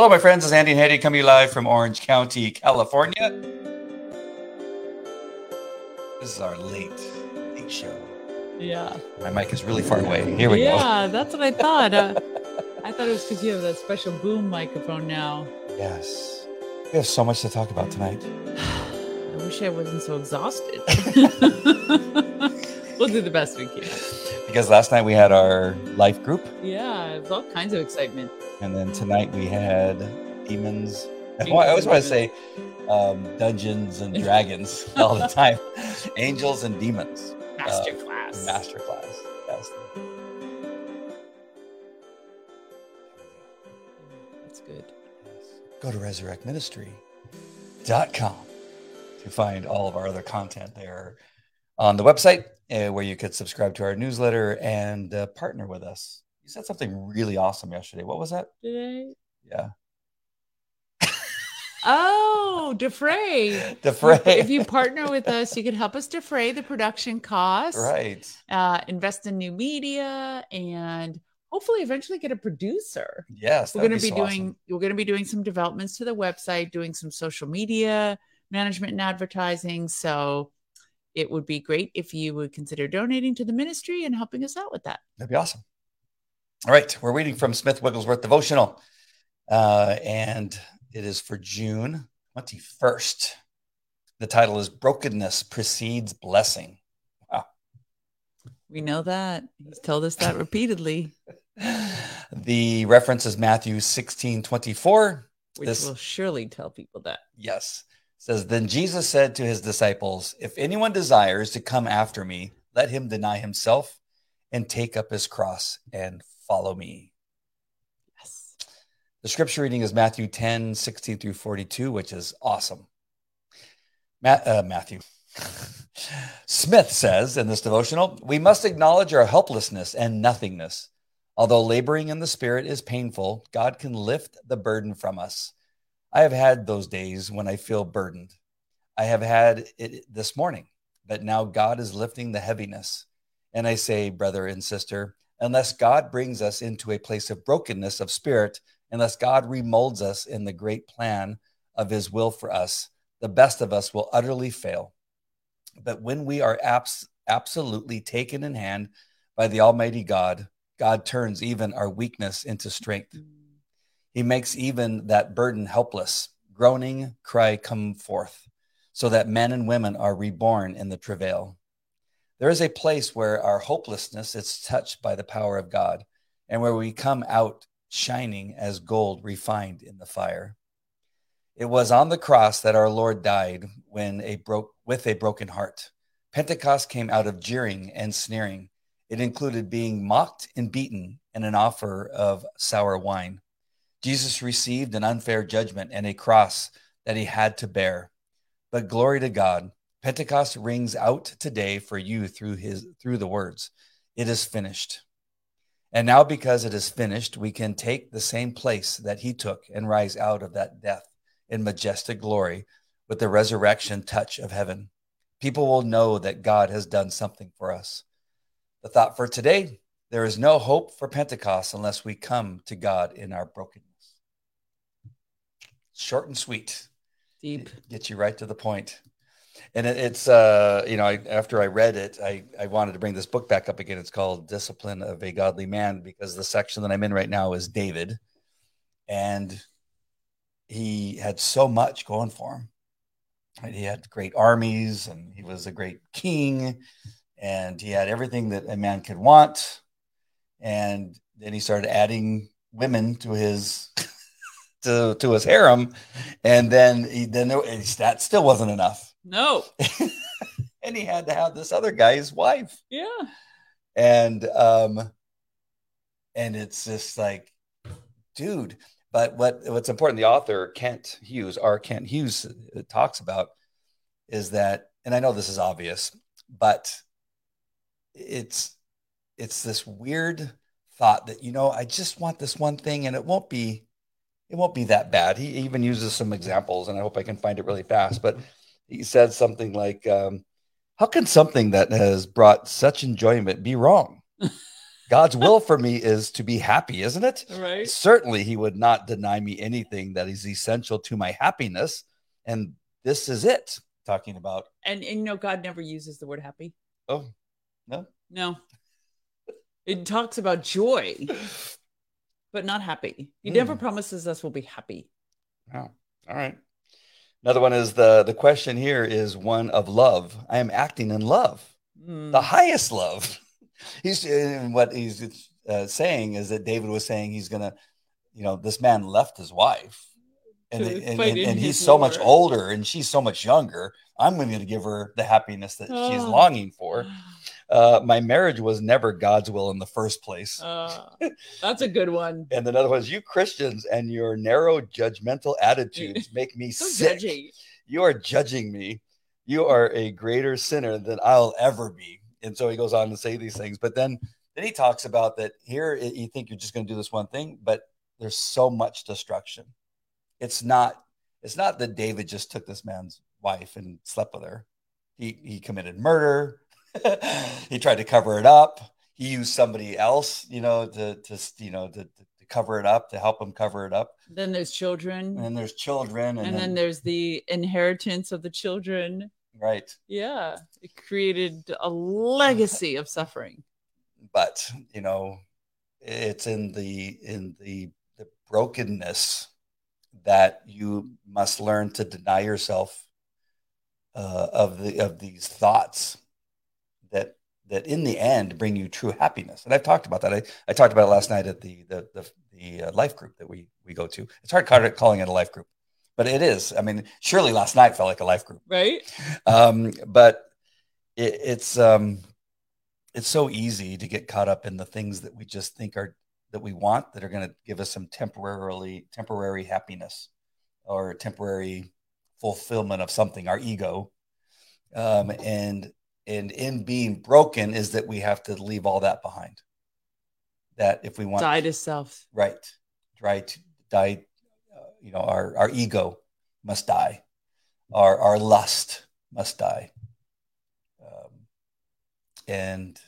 Hello, my friends. It's Andy and Hetty coming live from Orange County, California. This is our late, late show. Yeah. My mic is really far away. Here we yeah, go. that's what I thought. Uh, I thought it was because you have that special boom microphone now. Yes. We have so much to talk about tonight. I wish I wasn't so exhausted. we'll do the best we can. Because last night we had our life group. Yeah, it was all kinds of excitement. And then tonight we had demons. I always want to say um, Dungeons and Dragons all the time. Angels and demons. Master uh, class. Master class. That's good. Go to resurrectministry.com to find all of our other content there on the website uh, where you could subscribe to our newsletter and uh, partner with us. You said something really awesome yesterday. What was that? Today? Yeah. Oh, defray. defray. If you partner with us, you can help us defray the production costs. Right. Uh, invest in new media and hopefully eventually get a producer. Yes. We're going to be, be so doing awesome. we're going to be doing some developments to the website, doing some social media management and advertising. So it would be great if you would consider donating to the ministry and helping us out with that. That'd be awesome. All right. We're reading from Smith Wigglesworth Devotional. Uh, and it is for June 21st. The title is Brokenness Precedes Blessing. Wow. We know that. He's told us that repeatedly. the reference is Matthew 16 24. Which this, will surely tell people that. Yes. Says, Then Jesus said to his disciples, If anyone desires to come after me, let him deny himself and take up his cross and follow me. yes The scripture reading is Matthew 10, 16 through 42, which is awesome. Matt, uh, Matthew. Smith says in this devotional, we must acknowledge our helplessness and nothingness. Although laboring in the spirit is painful, God can lift the burden from us. I have had those days when I feel burdened. I have had it this morning, but now God is lifting the heaviness. And I say, brother and sister, unless God brings us into a place of brokenness of spirit, unless God remolds us in the great plan of his will for us, the best of us will utterly fail. But when we are abs- absolutely taken in hand by the Almighty God, God turns even our weakness into strength. He makes even that burden helpless. Groaning cry come forth, so that men and women are reborn in the travail. There is a place where our hopelessness is touched by the power of God, and where we come out shining as gold refined in the fire. It was on the cross that our Lord died when a with a broken heart. Pentecost came out of jeering and sneering. It included being mocked and beaten and an offer of sour wine. Jesus received an unfair judgment and a cross that he had to bear. But glory to God, Pentecost rings out today for you through his through the words, it is finished. And now, because it is finished, we can take the same place that he took and rise out of that death in majestic glory with the resurrection touch of heaven. People will know that God has done something for us. The thought for today there is no hope for Pentecost unless we come to God in our brokenness. Short and sweet. Deep. Get you right to the point. and it, it's uh you know I, after i read it I, I wanted to bring this book back up again it's called discipline of a godly man because the section that i'm in right now is david and he had so much going for him right? he had great armies and he was a great king and he had everything that a man could want and then he started adding women to his to, to his harem and then he then there, that still wasn't enough no. and he had to have this other guy's wife. Yeah. And um and it's just like dude, but what what's important the author Kent Hughes, R Kent Hughes uh, talks about is that and I know this is obvious, but it's it's this weird thought that you know I just want this one thing and it won't be it won't be that bad. He even uses some examples and I hope I can find it really fast, but he said something like, um, "How can something that has brought such enjoyment be wrong?" God's will for me is to be happy, isn't it? Right. Certainly, He would not deny me anything that is essential to my happiness. And this is it, talking about. And, and you know, God never uses the word happy. Oh, no. No. It talks about joy, but not happy. He Mm. never promises us we'll be happy. Oh, all right. Another one is the the question here is one of love. I am acting in love, Mm. the highest love. He's and what he's uh, saying is that David was saying he's gonna, you know, this man left his wife, and and, and, and he's so much older, and she's so much younger. I'm going to give her the happiness that she's Oh. longing for. Uh, my marriage was never God's will in the first place. Uh, that's a good one. And another one is you Christians and your narrow judgmental attitudes make me So sick. judgy. You are judging me. You are a greater sinner than I'll ever be. And so he goes on to say these things. But then, then he talks about that here you think you're just going to do this one thing, but there's so much destruction. It's not it's not that David just took this man's wife and slept with her. He he committed murder. he tried to cover it up. He used somebody else, you know, to to you know to, to cover it up, to help him cover it up. Then there's children. And then there's children, and, and then there's the inheritance of the children. right. Yeah. It created a legacy of suffering. but you know it's in the in the the brokenness that you must learn to deny yourself uh, of the of these thoughts that in the end bring you true happiness. And i've talked about that. I, I talked about it last night at the the the, the uh, life group that we we go to. It's hard calling it a life group but it is. I mean surely last night felt like a life group. Right? um, but it, it's um, it's so easy to get caught up in the things that we just think are that we want that are going to give us some temporarily temporary happiness or temporary fulfillment of something our ego. Um, and and in being broken is that we have to leave all that behind that if we want Die to self. right right die uh, you know our our ego must die our our lust must die um, and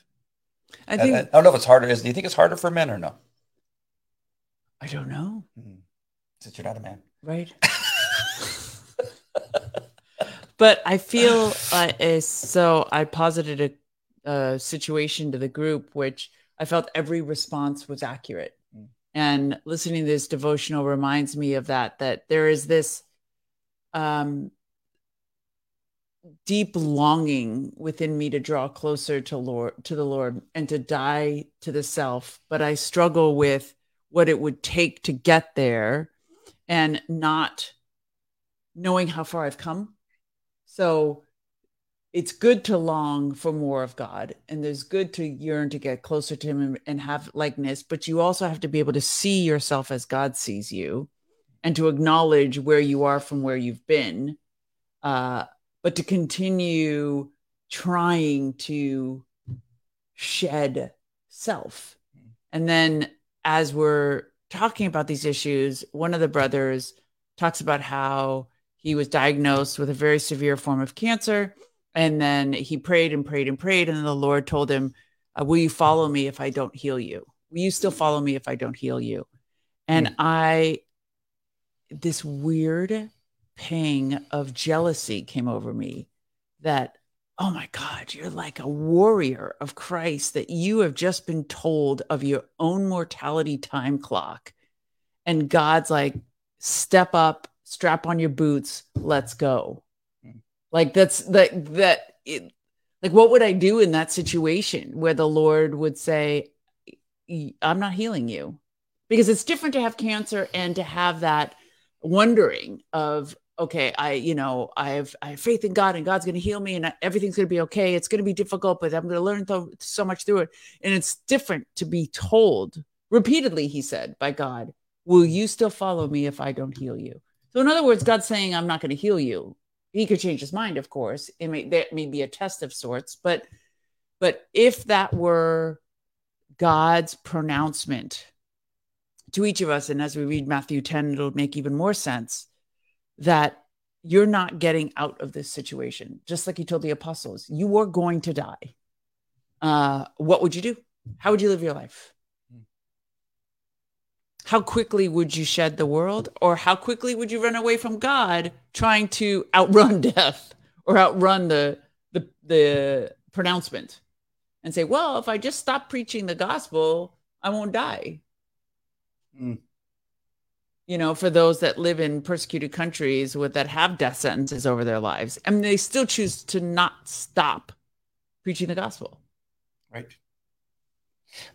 I think I, I don't know if it's harder is do you think it's harder for men or no I don't know. Hmm. since you're not a man Right. but I feel uh, is so I posited a, a situation to the group which I felt every response was accurate. Mm. And listening to this devotional reminds me of that that there is this um deep longing within me to draw closer to Lord to the Lord and to die to the self, but I struggle with what it would take to get there and not knowing how far I've come. So it's good to long for more of God and there's good to yearn to get closer to him and, have likeness, but you also have to be able to see yourself as God sees you and to acknowledge where you are from where you've been. Uh, but to continue trying to shed self. And then as we're talking about these issues, one of the brothers talks about how he was diagnosed with a very severe form of cancer. And then he prayed and prayed and prayed. And the Lord told him, uh, Will you follow me if I don't heal you? Will you still follow me if I don't heal you? And I, this weird pang of jealousy came over me that, oh my God, you're like a warrior of Christ, that you have just been told of your own mortality time clock. And God's like, step up, strap on your boots, let's go. Hmm. Like that's that that it, like what would I do in that situation where the Lord would say, I'm not healing you? Because it's different to have cancer and to have that wondering of okay i you know i have i have faith in god and god's going to heal me and everything's going to be okay it's going to be difficult but i'm going to learn th- so much through it and it's different to be told repeatedly he said by god will you still follow me if i don't heal you so in other words god's saying i'm not going to heal you. He could change his mind of course. It may that may be a test of sorts but but if that were god's pronouncement to each of us and as we read matthew 10 it'll make even more sense that you're not getting out of this situation. Just like he told the apostles you are going to die. Uh, what would you do? How would you live your life? How quickly would you shed the world, or how quickly would you run away from God trying to outrun death or outrun the the, the pronouncement and say, "Well, if I just stop preaching the gospel, I won't die." Mm. You know, for those that live in persecuted countries with that have death sentences over their lives, and they still choose to not stop preaching the gospel. Right.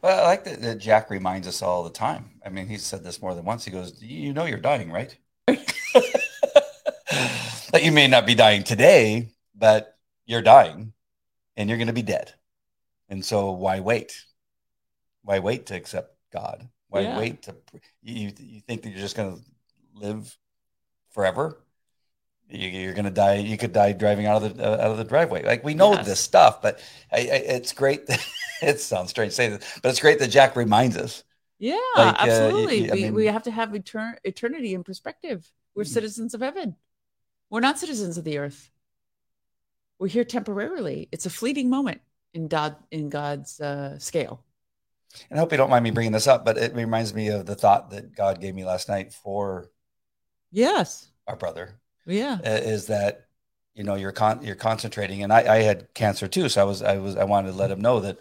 Well, I like that, that Jack reminds us all the time. I mean, he said this more than once. He goes, "You know, you're dying, right?" that you may not be dying today, but you're dying, and you're going to be dead. And so, why wait? Why wait to accept God? Why Yeah. wait to? You you think that you're just going to live forever? You, you're going to die. You could die driving out of the uh, out of the driveway. Like we know Yes. this stuff, but I, I, it's great. That, it sounds strange to say this, but it's great that Jack reminds us. Yeah, Like, uh, absolutely. I we, we have to have etern- eternity in perspective. We're citizens of heaven. We're not citizens of the earth. We're here temporarily. It's a fleeting moment in God in God's uh, scale. And I hope you don't mind me bringing this up, but it reminds me of the thought that God gave me last night for Yes. our brother. Yeah. uh, is that you know you're con- you're concentrating and I, I had cancer too so i was i was i wanted to let him know that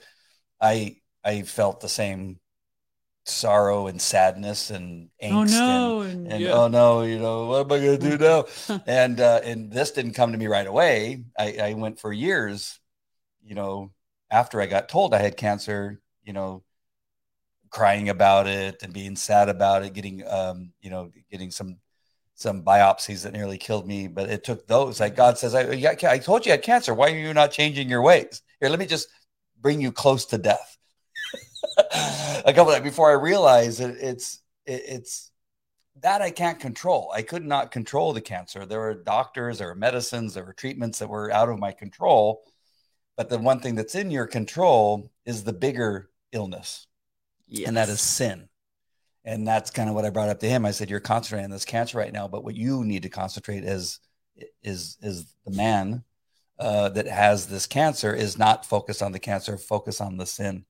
i i felt the same sorrow and sadness and angst Oh and, no. And, and yeah. oh no you know what am i going to do now? And uh and this didn't come to me right away. I i went for years you know after i got told i had cancer you know crying about it and being sad about it getting um you know getting some some biopsies that nearly killed me. But it took those. Like god says i i told you you had cancer. Why are you not changing your ways? Here let me just bring you close to death a couple of before i realized it, it's it, it's that I can't control. I could not control the cancer. There were doctors, there were medicines, there were treatments that were out of my control. But the one thing that's in your control is the bigger illness, and that is sin. And that's kind of what I brought up to him. I said, "You're concentrating on this cancer right now, but what you need to concentrate is is is the man uh, that has this cancer is not focused on the cancer, focus on the sin,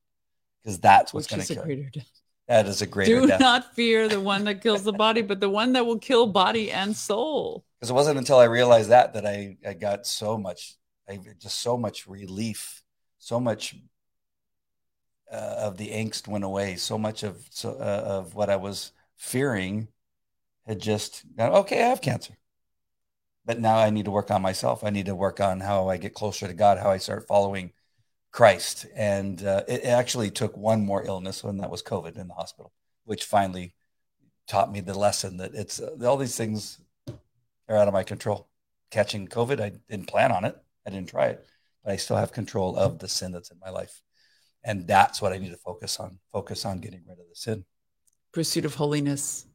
because that's what's going to kill. greater death. That is a greater Do death. not fear the one that kills the body, but the one that will kill body and soul. because it wasn't until I realized that that I I got so much I just so much relief, so much uh, of the angst went away, so much of so uh, of what I was fearing had just gone, okay, I have cancer. But now I need to work on myself. I need to work on how I get closer to God, how I start following Christ. And uh, it actually took one more illness, and that was COVID in the hospital, which finally taught me the lesson that it's uh, all these things are out of my control. Catching COVID, I didn't plan on it. I didn't try it, but I still have control of the sin that's in my life. And that's what I need to focus on. Focus on getting rid of the sin. Pursuit of holiness.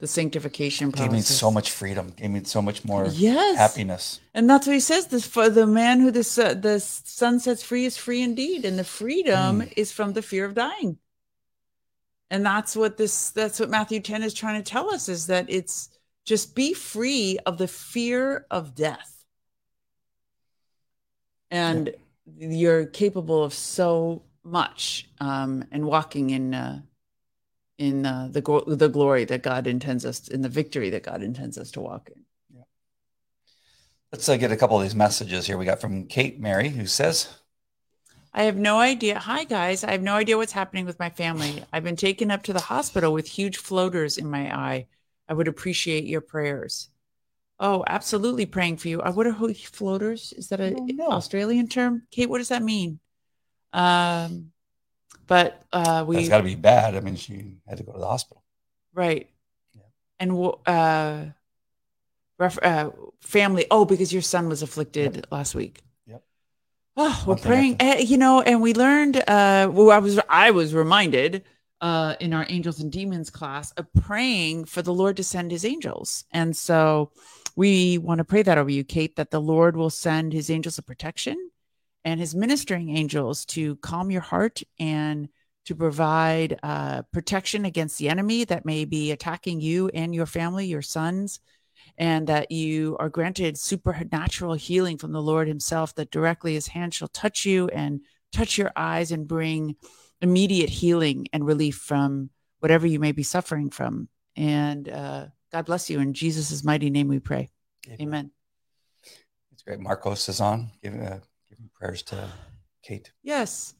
The sanctification process. Gave me so much freedom. Gave me so much more yes. happiness. And that's what he says. This for the man who the su- the Son sets free is free indeed, and the freedom Mm. is from the fear of dying. And that's what this. That's what Matthew ten is trying to tell us: is that it's just be free of the fear of death, and you're capable of so much, um, and walking in uh, in uh, the glo- the glory that God intends us in the victory that God intends us to walk in. Yeah. Let's uh, get a couple of these messages here. We got from Kate Mary, who says, I have no idea. Hi, guys. I have no idea what's happening with my family. I've been taken up to the hospital with huge floaters in my eye. I would appreciate your prayers. Oh, absolutely praying for you. Uh, What are floaters? Is that an. Australian term? Kate, what does that mean? Um, but uh, we That's got to be bad. I mean, she had to go to the hospital. Right. Yeah. And uh, ref- uh, family. Oh, because your son was afflicted last week. Yep. Oh, we're One praying. after- eh, you know, and we learned. Uh, well, I was I was reminded uh, in our angels and demons class of praying for the Lord to send His angels, and so we want to pray that over you, Kate, that the Lord will send His angels of protection and His ministering angels to calm your heart and to provide uh, protection against the enemy that may be attacking you and your family, your sons, and that you are granted supernatural healing from the Lord Himself, that directly His hand shall touch you and touch your eyes and bring immediate healing and relief from whatever you may be suffering from. And uh, God bless you. In Jesus' mighty name we pray. Amen. Amen. It's great. Marcos is on. Giving, uh, giving prayers to Kate. Yes.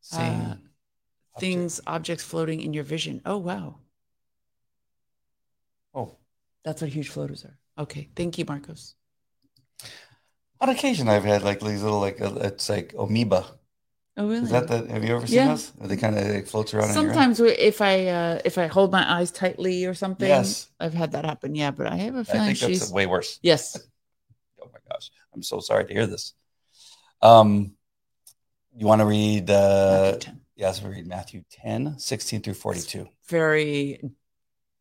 Seeing uh, things, objects floating in your vision. Oh, wow. Oh. That's what huge floaters are. Okay. Thank you, Marcos. On occasion, I've had like these little, like, uh, it's like amoeba Oh, really? Is that the? Have you ever seen yeah. those? They kind of like floats around. Sometimes if I uh, if I hold my eyes tightly or something, yes, I've had that happen. Yeah, but I have a feeling I think she's that's way worse. Yes. oh my gosh, I'm so sorry to hear this. Um, you want to read? Uh, yes, we read Matthew 10, 16 through 42. Very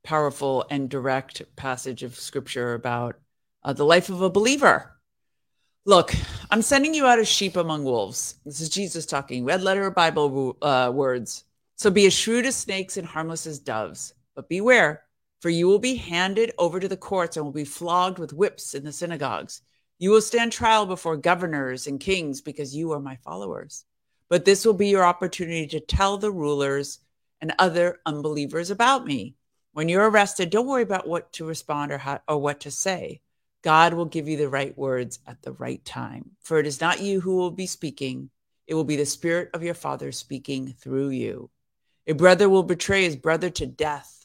powerful and direct passage of scripture about uh, the life of a believer. Look, I'm sending you out as sheep among wolves. This is Jesus talking, red letter Bible uh, words. So be as shrewd as snakes and harmless as doves. But beware, for you will be handed over to the courts and will be flogged with whips in the synagogues. You will stand trial before governors and kings because you are my followers. But this will be your opportunity to tell the rulers and other unbelievers about me. When you're arrested, don't worry about what to respond or, how, or what to say. God will give you the right words at the right time. For it is not you who will be speaking, it will be the Spirit of your Father speaking through you. A brother will betray his brother to death.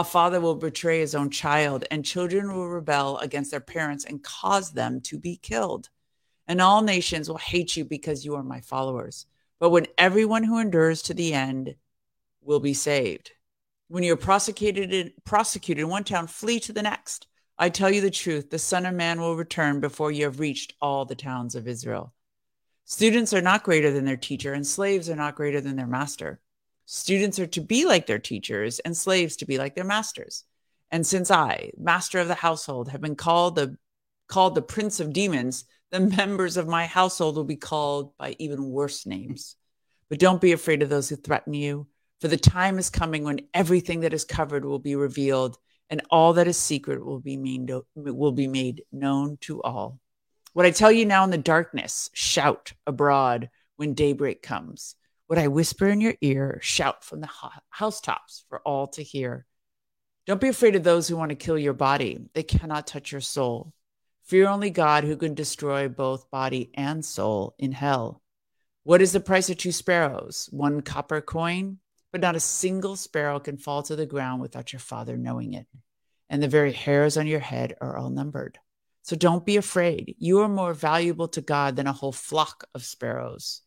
A father will betray his own child, and children will rebel against their parents and cause them to be killed. And all nations will hate you because you are my followers. But when everyone who endures to the end will be saved. When you are prosecuted in, prosecuted in one town, flee to the next. I tell you the truth, the Son of Man will return before you have reached all the towns of Israel. Students are not greater than their teacher, and slaves are not greater than their master. Students are to be like their teachers, and slaves to be like their masters. And since I, master of the household, have been called the called the prince of demons, the members of my household will be called by even worse names. But don't be afraid of those who threaten you, for the time is coming when everything that is covered will be revealed and all that is secret will be made, will be made known to all. What I tell you now in the darkness, shout abroad when daybreak comes. What I whisper in your ear, shout from the housetops for all to hear. Don't be afraid of those who want to kill your body. They cannot touch your soul. Fear only God who can destroy both body and soul in hell. What is the price of two sparrows? One copper coin? but not a single sparrow can fall to the ground without your father knowing it. And the very hairs on your head are all numbered. So don't be afraid. You are more valuable to God than a whole flock of sparrows.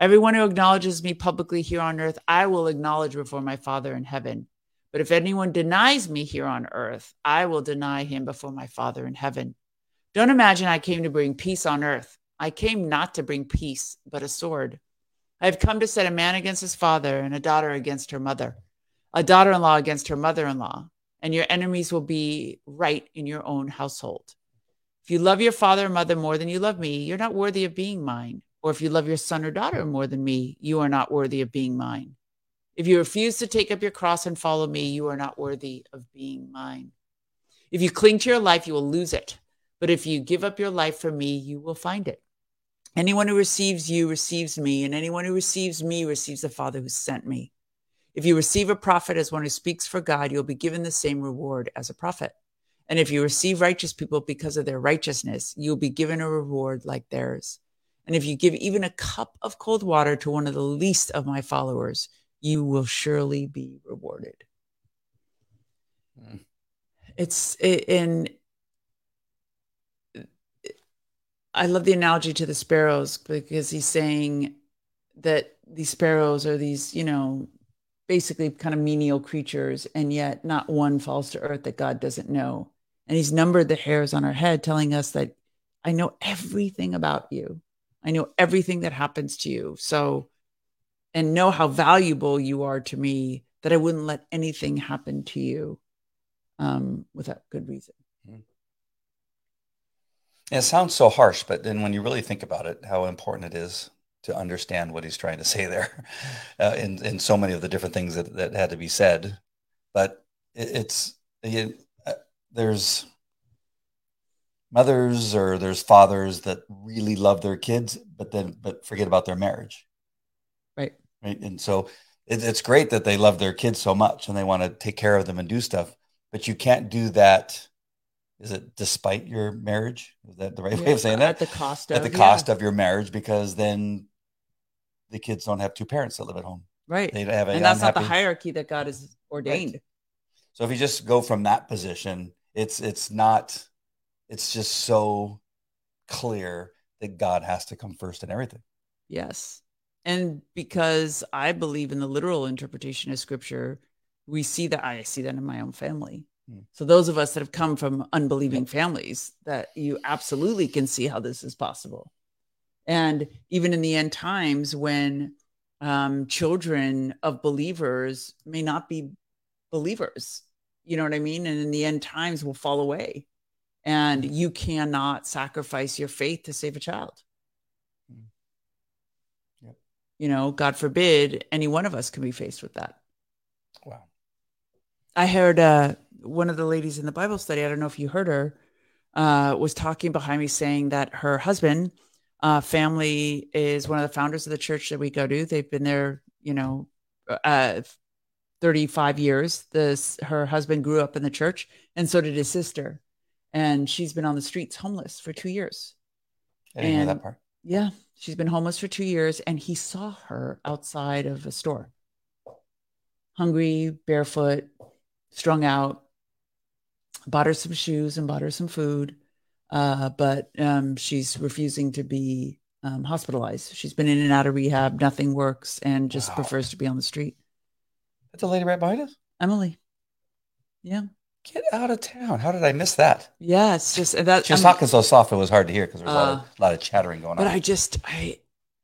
Everyone who acknowledges me publicly here on earth, I will acknowledge before my Father in heaven. But if anyone denies me here on earth, I will deny him before my Father in heaven. Don't imagine I came to bring peace on earth. I came not to bring peace, but a sword. I have come to set a man against his father, and a daughter against her mother, a daughter in law against her mother in law, and your enemies will be right in your own household. If you love your father or mother more than you love me, you're not worthy of being mine. Or if you love your son or daughter more than me, you are not worthy of being mine. If you refuse to take up your cross and follow me, you are not worthy of being mine. If you cling to your life, you will lose it. But if you give up your life for me, you will find it. Anyone who receives you receives me, and anyone who receives me receives the Father who sent me. If you receive a prophet as one who speaks for God, you'll be given the same reward as a prophet. And if you receive righteous people because of their righteousness, you'll be given a reward like theirs. And if you give even a cup of cold water to one of the least of my followers, you will surely be rewarded. Mm. It's in I love the analogy to the sparrows because he's saying that these sparrows are these, you know, basically kind of menial creatures, and yet not one falls to earth that God doesn't know. And he's numbered the hairs on our head, telling us that I know everything about you. I know everything that happens to you. So, and know how valuable you are to me that I wouldn't let anything happen to you um, without good reason. Mm-hmm. It sounds so harsh, but then when you really think about it, how important it is to understand what he's trying to say there uh, in, in so many of the different things that, that had to be said. But it, it's, it, uh, there's, mothers or there's fathers that really love their kids, but then but forget about their marriage. Right. Right. And so it, it's great that they love their kids so much and they want to take care of them and do stuff, but you can't do that. Is it despite your marriage? Is that the right way of saying that? At the cost of At the yeah, cost of your marriage, because then the kids don't have two parents that live at home. right. They don't have a And that's not the hierarchy that God has ordained. So if you just go from that position, it's it's not it's just so clear that God has to come first in everything. Yes. And because I believe in the literal interpretation of scripture, we see that I see that in my own family. Hmm. So those of us that have come from unbelieving families, that you absolutely can see how this is possible. And even in the end times when um, children of believers may not be believers, you know what I mean? And in the end times will fall away. And you cannot sacrifice your faith to save a child. Hmm. Yep. You know, God forbid any one of us can be faced with that. Wow. I heard uh, one of the ladies in the Bible study, I don't know if you heard her, uh, was talking behind me saying that her husband, uh, family is one of the founders of the church that we go to. They've been there, you know, uh, 35 years. This her husband grew up in the church, and so did his sister. And she's been on the streets homeless for two years. I didn't And- that part. Yeah, she's been homeless for two years, and he saw her outside of a store, hungry, barefoot, strung out. Bought her some shoes and bought her some food, uh, but um, she's refusing to be um, hospitalized. She's been in and out of rehab, nothing works, and just Wow. prefers to be on the street. That's the lady right behind us. Emily, yeah, Get out of town. How did I miss that? yeah, it's just that. She was I'm- talking so soft it was hard to hear because there was a, lot Uh, of, a lot of chattering going but on. But I just I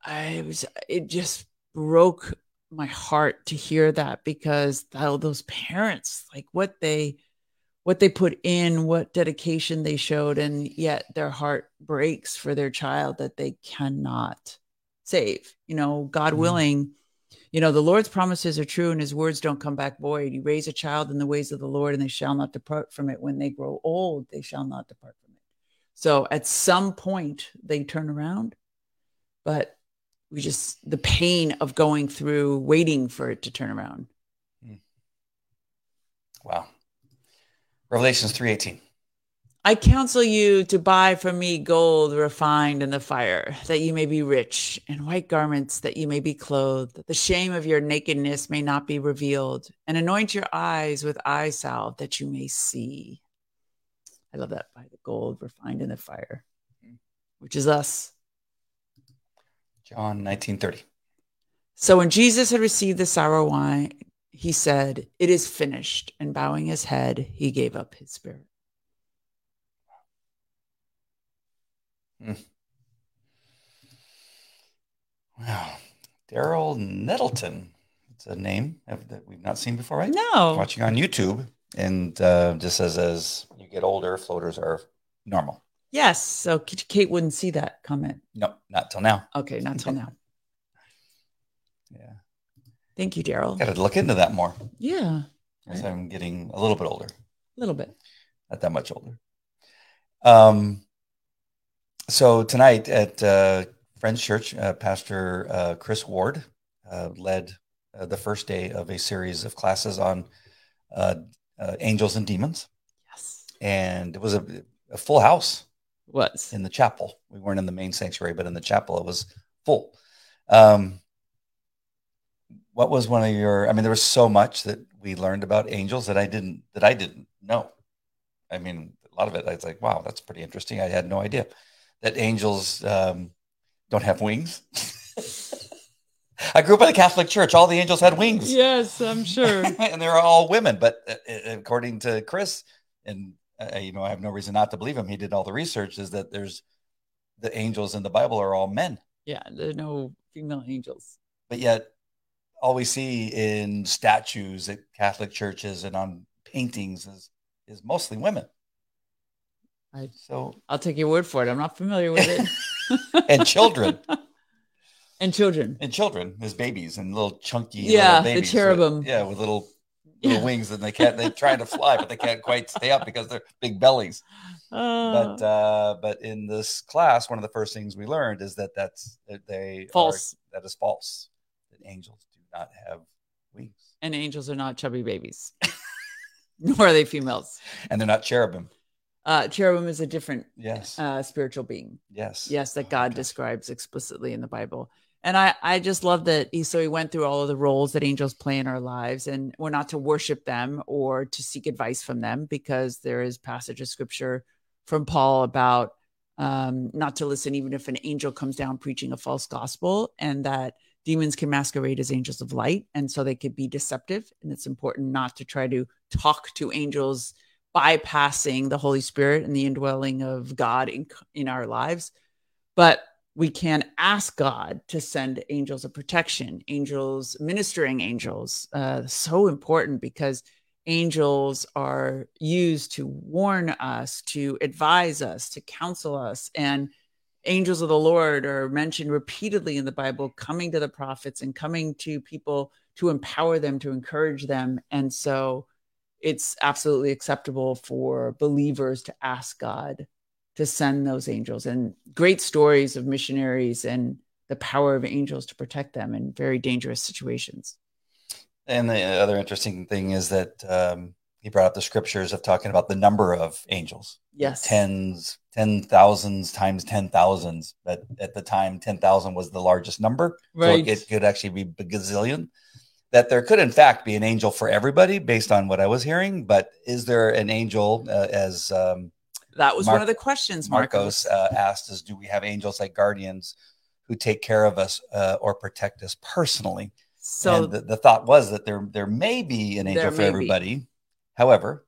I was it just broke my heart to hear that because tho- those parents like what they what they put in what dedication they showed and yet their heart breaks for their child that they cannot save you know god Mhm. willing you know the lord's promises are true and his words don't come back void. You raise a child in the ways of the lord and they shall not depart from it. When they grow old they shall not depart from it. So at some point they turn around but we just the pain of going through waiting for it to turn around. Hmm. Wow. Revelations 3:18. I counsel you to buy from me gold refined in the fire, that you may be rich, and white garments, that you may be clothed, that the shame of your nakedness may not be revealed, and anoint your eyes with eye salve, that you may see. I love that by the gold refined in the fire, which is us. John 19:30. So when Jesus had received the sour wine, he said, It is finished. And bowing his head, he gave up his spirit. Wow. Daryl Nettleton. It's a name that we've not seen before, right? No. Watching on YouTube, and uh, just says as you get older, floaters are normal. Yes. So Kate wouldn't see that comment. No, not till now. Okay, not till now. Yeah, Thank you, Daryl. got to look into that more Yeah, as I'm getting a little bit older. a little bit. not that much older. Um, so tonight at uh, Friends Church, uh, Pastor uh, Chris Ward uh, led uh, the first day of a series of classes on uh, uh, angels and demons, Yes. and it was a, a full house Was. in the chapel. We weren't in the main sanctuary, but in the chapel it was full. Um, what was one of your? I mean, there was so much that we learned about angels that I didn't that I didn't know. I mean, a lot of it I was like, wow, that's pretty interesting. I had no idea that angels um, don't have wings. I grew up in a Catholic church. All the angels had wings Yes, I'm sure. and they're all women. But uh, uh, according to Chris, and uh, you know, I have no reason not to believe him. He did all the research. Is that there's the angels in the Bible are all men, yeah, there are no female angels. but yet all we see in statues at Catholic churches and on paintings is is mostly women. I- So I'll take your word for it. I'm not familiar with it. and children and children. and children as babies and little chunky Yeah, little the cherubim. yeah with little little wings and they can't they're trying to fly but they can't quite stay up because they're big bellies but Uh, uh but in this class one of the first things we learned is that that's that they are- False. that is false that angels do not have wings and angels are not chubby babies, nor are they females. and they're not cherubim Uh, cherubim is a different yes uh, spiritual being. yes Yes, that Oh, God okay. describes explicitly in the Bible. And I, I just love that he so he went through all of the roles that angels play in our lives, and we're not to worship them or to seek advice from them because there is passage of scripture from Paul about um, not to listen even if an angel comes down preaching a false gospel, and that demons can masquerade as angels of light, and so they could be deceptive. And it's important not to try to talk to angels bypassing the Holy Spirit and the indwelling of God in in our lives but we can ask God to send angels of protection, angels, ministering angels. Uh, so important because angels are used to warn us, to advise us, to counsel us. And angels of the Lord are mentioned repeatedly in the Bible, coming to the prophets and coming to people to empower them, to encourage them. And so it's absolutely acceptable for believers to ask God to send those angels and great stories of missionaries and the power of angels to protect them in very dangerous situations. And the other interesting thing is that um, he brought up the scriptures of talking about the number of angels. Yes. Tens, ten thousands times ten thousands. But at the time, ten thousand was the largest number. Right. So it could actually be a gazillion. That there could, in fact, be an angel for everybody, based on what I was hearing. But is there an angel, uh, as um, that was Mar- one of the questions, Marcos. Marcos uh, asked, "Is do we have angels like guardians who take care of us uh, or protect us personally?" so and the, the thought was that there there may be an angel for may be. everybody. However,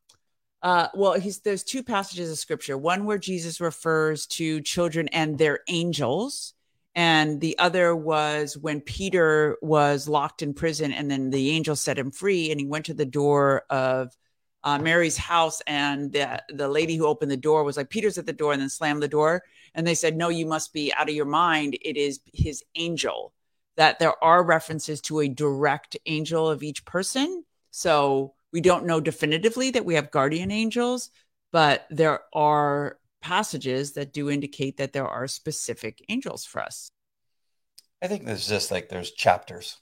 Uh, well, he's there's two passages of scripture. One where Jesus refers to children and their angels, and the other was when Peter was locked in prison, and then the angel set him free, and he went to the door of uh, Mary's house, and the the lady who opened the door was like, "Peter's at the door," and then slammed the door, and they said, "No, you must be out of your mind. It is his angel." That there are references to a direct angel of each person, so we don't know definitively that we have guardian angels, but there are passages that do indicate that there are specific angels for us. I think there's just like there's chapters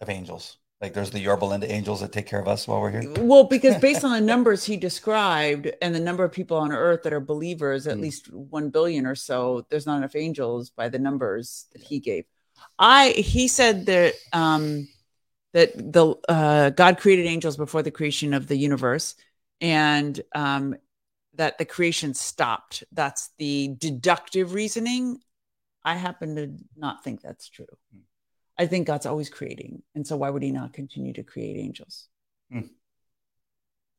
of angels. Like there's the Yorba Linda angels that take care of us while we're here. Well, because based on the numbers he described and the number of people on earth that are believers, at Hmm. least 1 billion or so, there's not enough angels by the numbers that he gave. I he said that um that the uh God created angels before the creation of the universe and um that the creation stopped. That's the deductive reasoning. I happen to not think that's true. Hmm. I think God's always creating. And so why would he not continue to create angels? Hmm.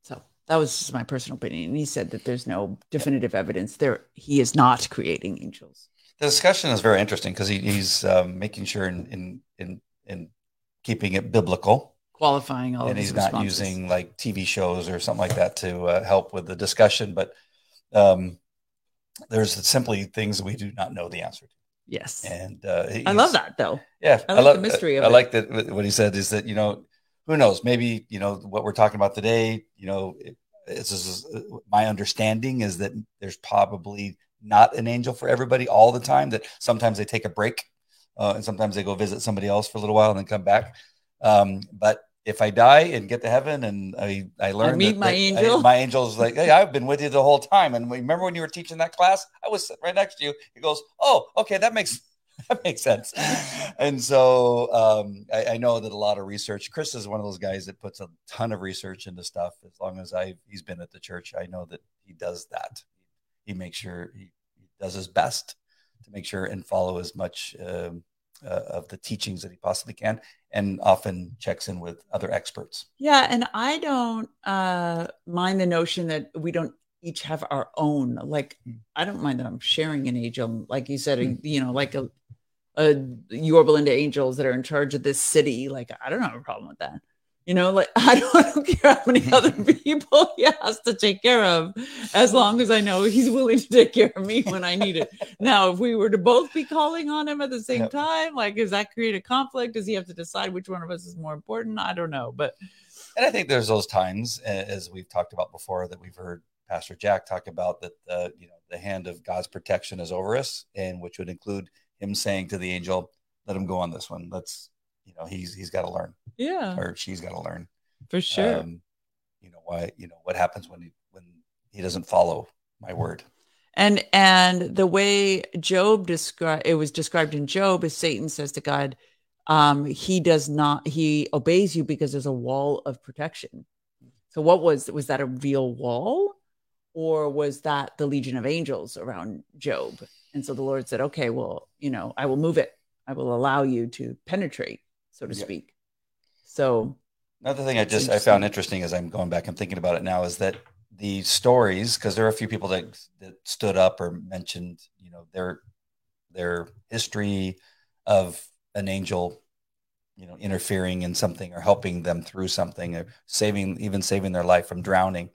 So that was just my personal opinion. And he said that there's no definitive evidence there. He is not creating angels. The discussion is very interesting because he, he's um, making sure in, in in in keeping it biblical, Qualifying all and he's not using like TV shows or something like that to uh, help with the discussion. But um, there's simply things we do not know the answer to, Yes. and uh, I love that though. Yeah, I like the love mystery of I it. like that. What he said is that you know, who knows? Maybe you know what we're talking about today. You know, it, it's just, uh, my understanding is that there's probably not an angel for everybody all the time. That sometimes they take a break, uh, and sometimes they go visit somebody else for a little while and then come back. Um, but if I die and get to heaven and I I learn meet that- my angel? I, my angel's like, hey, I've been with you the whole time. And remember when you were teaching that class? I was sitting right next to you. He goes, oh, okay, that makes that makes sense. And so um, I, I know that a lot of research. Chris is one of those guys that puts a ton of research into stuff. As long as I he's been at the church, I know that he does that. He makes sure he, he does his best to make sure and follow as much um, uh, of the teachings that he possibly can, and often checks in with other experts. Yeah, and I don't uh mind the notion that we don't each have our own. Like Hmm. I don't mind that I'm sharing an angel, like you said, Hmm. you know, like a a Yorba Linda angels that are in charge of this city. Like I don't have a problem with that. You know, like I don't, I don't care how many other people he has to take care of, as long as I know he's willing to take care of me when I need it. now, if we were to both be calling on him at the same Yep. time, like, does that create a conflict? Does he have to decide which one of us is more important? I don't know, but And I think there's those times, as we've talked about before, that we've heard Pastor Jack talk about that uh, you know the hand of God's protection is over us, and which would include him saying to the angel, "Let him go on this one. Let's, you know, he's he's got to learn, yeah, or she's got to learn. for sure. Um, you know why? You know what happens when he when he doesn't follow my word. and and the way job described it was described in job is satan says to god um he does not he obeys you because there's a wall of protection so what was was that a real wall or was that the legion of angels around job and so the lord said okay well you know i will move it i will allow you to penetrate so to Yeah. speak. So Another thing I just I found interesting as I'm going back and thinking about it now is that the stories because there are a few people that that stood up or mentioned you know their their history of an angel you know interfering in something or helping them through something or saving even saving their life from drowning.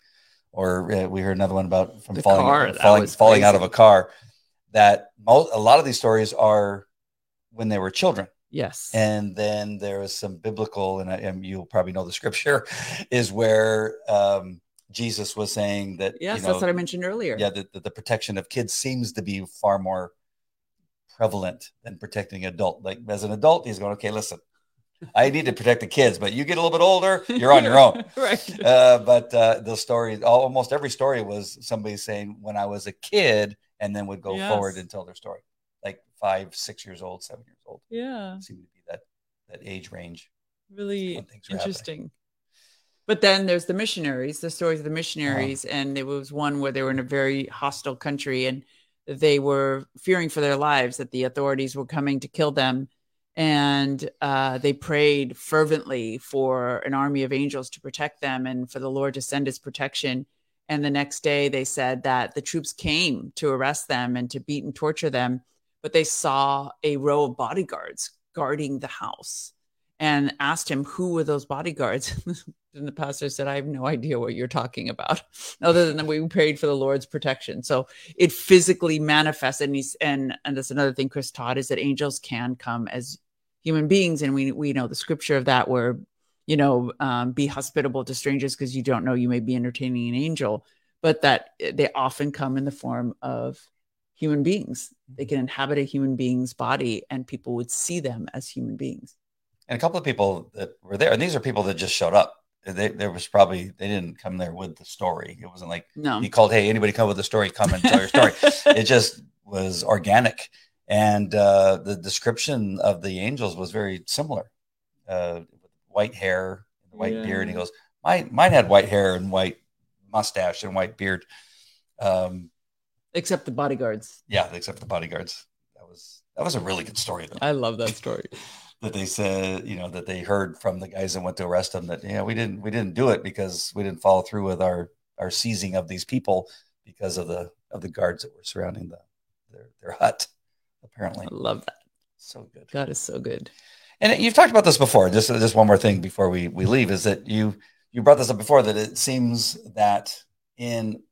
Or uh, we heard another one about from The falling car, falling falling out of a car that mo- a lot of these stories are when they were children yes and then there is some biblical, and, I, and you'll probably know the scripture, is where um, Jesus was saying that, yes you know, that's what i mentioned earlier yeah, that that the protection of kids seems to be far more prevalent than protecting adult. Like as an adult, he's going, okay, listen, I need to protect the kids, but you get a little bit older, you're on your own. right Uh, but uh, the story, almost every story was somebody saying, when I was a kid, and then would go Yes. forward and tell their story, like five, six years old, seven years old yeah seemed to be that that age range. really happening. interesting. But then there's the missionaries, the stories of the missionaries, and there was one where they were in a very hostile country and they were fearing for their lives that the authorities were coming to kill them. And uh, they prayed fervently for an army of angels to protect them and for the Lord to send his protection. And the next day, they said that the troops came to arrest them and to beat and torture them, but they saw a row of bodyguards guarding the house and asked him who were those bodyguards? And the pastor said i have no idea what you're talking about other than that we prayed for the lord's protection. So it physically manifests and he's and and that's another thing chris taught is that angels can come as human beings and we we know the scripture of that where you know um, be hospitable to strangers because you don't know you may be entertaining an angel but that they often come in the form of human beings they can inhabit a human being's body and people would see them as human beings And a couple of people that were there, and these are people that just showed up. They, there was probably they didn't come there with the story. It wasn't like no he called, "Hey, anybody come with a story? Come and tell your story." it just was organic, and uh, the description of the angels was very similar. Uh, white hair, white beard, and he goes, "Mine, mine had white hair and white mustache and white beard." Um, except the bodyguards yeah, except the bodyguards. That was that was a really good story though. i love that story that they said, you know, that they heard from the guys that went to arrest them that yeah, we didn't we didn't do it because we didn't follow through with our our seizing of these people because of the of the guards that were surrounding the their their hut. Apparently, i love that so good. god is so good And you've talked about this before. Just just one more thing before we we leave is that you you brought this up before that it seems that in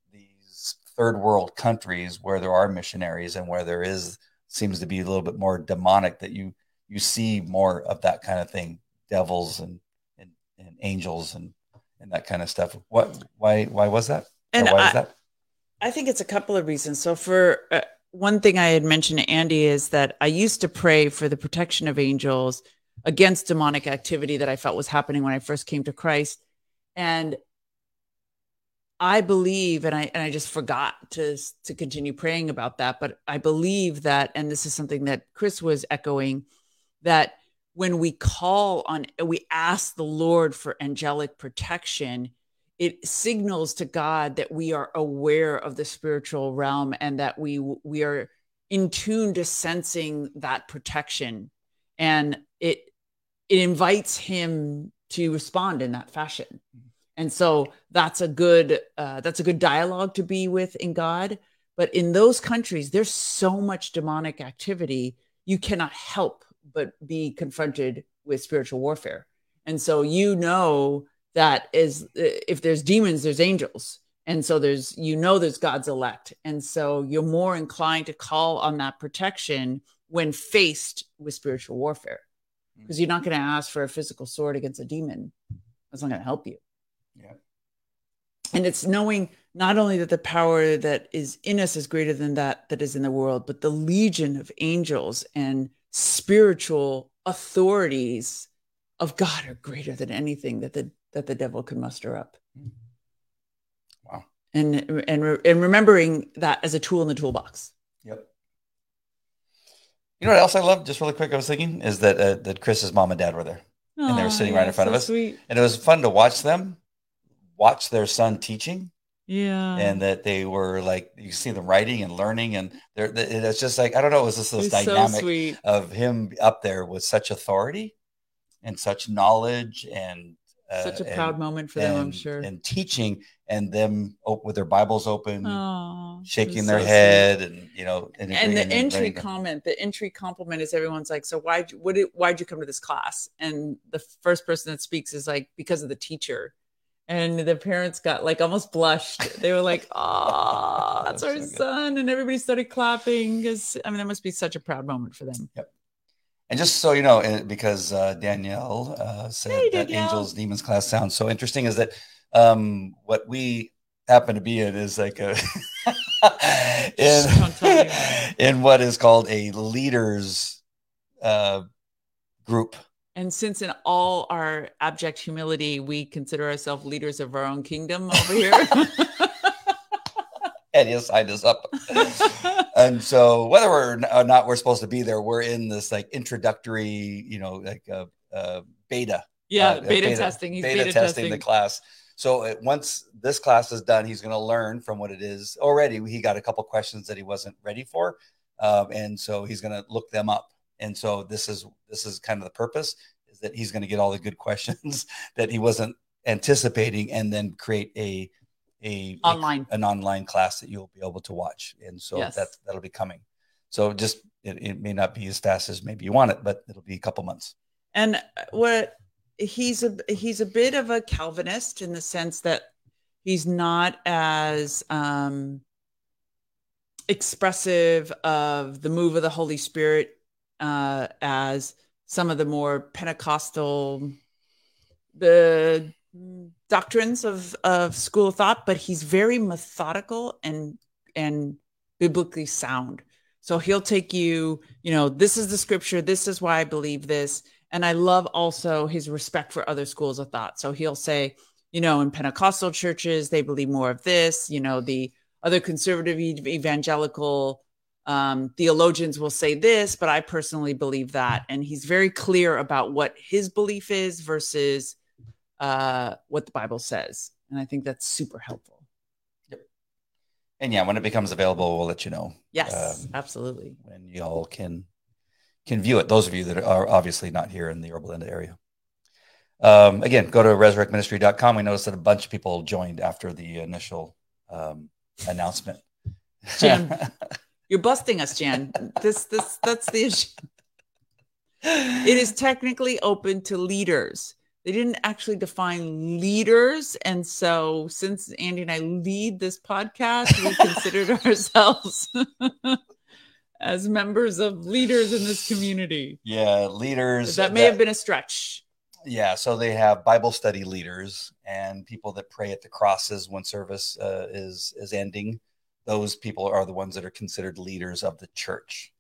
third world countries where there are missionaries and where there is seems to be a little bit more demonic that you you see more of that kind of thing devils and and, and angels and and that kind of stuff. What why why was that? Or and why I, is that? I think it's a couple of reasons. So for uh, one thing i had mentioned to andy is that i used to pray for the protection of angels against demonic activity that i felt was happening when i first came to christ. And I believe, and I and I just forgot to to continue praying about that, but I believe that, and this is something that Chris was echoing, that when we call on, we ask the Lord for angelic protection, it signals to God that we are aware of the spiritual realm and that we we are in tune to sensing that protection, and it it invites Him to respond in that fashion and so that's a good uh, that's a good dialogue to be with in god but in those countries there's so much demonic activity you cannot help but be confronted with spiritual warfare And so you know that is if there's demons, there's angels. And so there's you know there's God's elect. And so you're more inclined to call on that protection when faced with spiritual warfare. Because you're not going to ask for a physical sword against a demon. That's not going to help you. Yeah. And it's knowing not only that the power that is in us is greater than that that is in the world, but the legion of angels and spiritual authorities of God are greater than anything that the that the devil can muster up. Wow. And and and remembering that as a tool in the toolbox. Yep. You know what else I love? Just really quick, I was thinking is that uh, that Chris's mom and dad were there, and they were sitting right in front so of us, sweet. and it was fun to watch them watch their son teaching. Yeah, and that they were like you see them writing and learning, and they're it's just like I don't know, it was just this dynamic so of him up there with such authority and such knowledge and uh, such a proud and, moment for them, and, I'm sure. And teaching and them op- with their Bibles open, oh, shaking their so head, sweet. and you know, and, and the entry comment, the entry compliment is everyone's like, "So why? What? Did, why'd you come to this class?" And the first person that speaks is like, "Because of the teacher." And the parents got like almost blushed. They were like, "Oh, that's, our so son!" And everybody started clapping because I mean, that must be such a proud moment for them. Yep. And just so you know, because uh, Danielle uh, said hey, that Angels Demons class sounds so interesting, is that um, what we happen to be in is like a in, in what is called a leaders uh, group. And since in all our abject humility, we consider ourselves leaders of our own kingdom over here. and he signed us up. and so whether we're not we're supposed to be there, we're in this like introductory, you know, like a, a beta. Yeah, uh, beta, beta, testing. He's beta, beta testing, testing the class. So it, once this class is done, he's going to learn from what it is. Already, he got a couple questions that he wasn't ready for, um, and so he's going to look them up. And so this is this is kind of the purpose is that he's going to get all the good questions that he wasn't anticipating, and then create a a online a, an online class that you'll be able to watch, and so yes. that that'll be coming. So just it, it, may not be as fast as maybe you want it, but it'll be a couple months. And uh, what he's a he's a bit of a Calvinist in the sense that he's not as um, expressive of the move of the Holy Spirit uh, as some of the more Pentecostal the doctrines of of school of thought, but he's very methodical and and biblically sound. So he'll take you, you know, this is the scripture, this is why I believe this. And I love also his respect for other schools of thought. So he'll say, you know, in Pentecostal churches, they believe more of this, you know, the other conservative evangelical um, theologians will say this, but I personally believe that. And he's very clear about what his belief is versus uh, what the Bible says. And I think that's super helpful. Yep. And yeah, when it becomes available, we'll let you know. Yes, um, absolutely. When y'all can can view it. Those of you that are obviously not here in the Yorba Linda area. Um, again, go to resurrectministry.com. We noticed that a bunch of people joined after the initial um, announcement. Jan, you're busting us, Jan. This, this, that's the issue. It is technically open to leaders they didn't actually define leaders. And so, since Andy and I lead this podcast, we considered ourselves as members of leaders in this community. Yeah, leaders. That may that, have been a stretch. Yeah, so they have Bible study leaders and people that pray at the crosses when service uh, is is ending. Those people are the ones that are considered leaders of the church.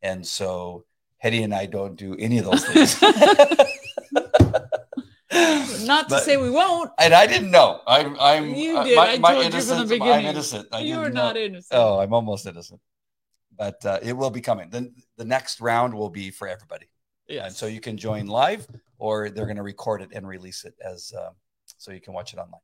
And so Hetty and I don't do any of those things. Not to but, say we won't. And I didn't know. I'm. I'm. You uh, did. Uh, my, I my told you from the beginning. I'm innocent. I you are not innocent. Oh, I'm almost innocent. But uh, it will be coming. Then the next round will be for everybody. Yeah. And so you can join live, or they're going to record it and release it as, um, so you can watch it online.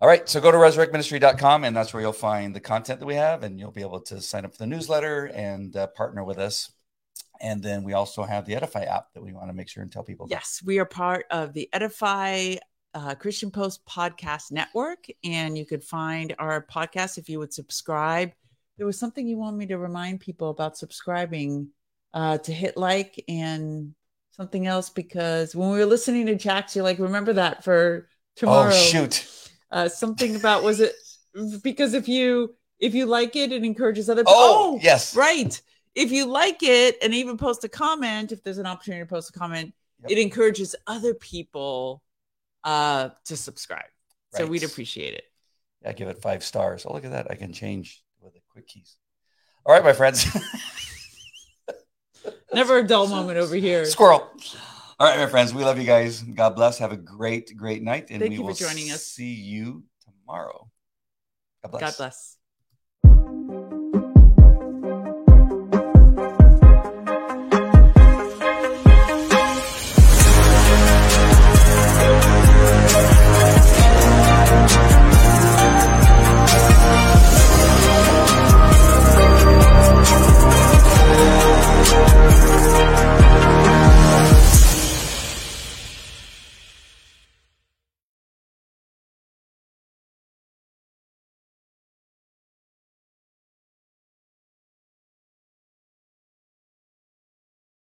All right, so go to resurrectministry.com and that's where you'll find the content that we have, and you'll be able to sign up for the newsletter and uh, partner with us and then we also have the Edify app that we want to make sure and tell people. About. Yes, we are part of the Edify uh, Christian Post Podcast Network, and you could find our podcast if you would subscribe. There was something you want me to remind people about subscribing uh, to hit like and something else because when we were listening to Jax, you're like, remember that for tomorrow. Oh shoot! Uh, something about was it because if you if you like it, it encourages other. People. Oh, yes. right. If you like it and even post a comment, if there's an opportunity to post a comment, Yep. it encourages other people uh to subscribe. So we'd appreciate it. Yeah, give it five stars. Oh, look at that! I can change with the quick keys. All right, my friends. Never a dull moment over here. Squirrel. All right, my friends, we love you guys. God bless. Have a great, great night. And Thank we you will for joining us. See you tomorrow. God bless. God bless.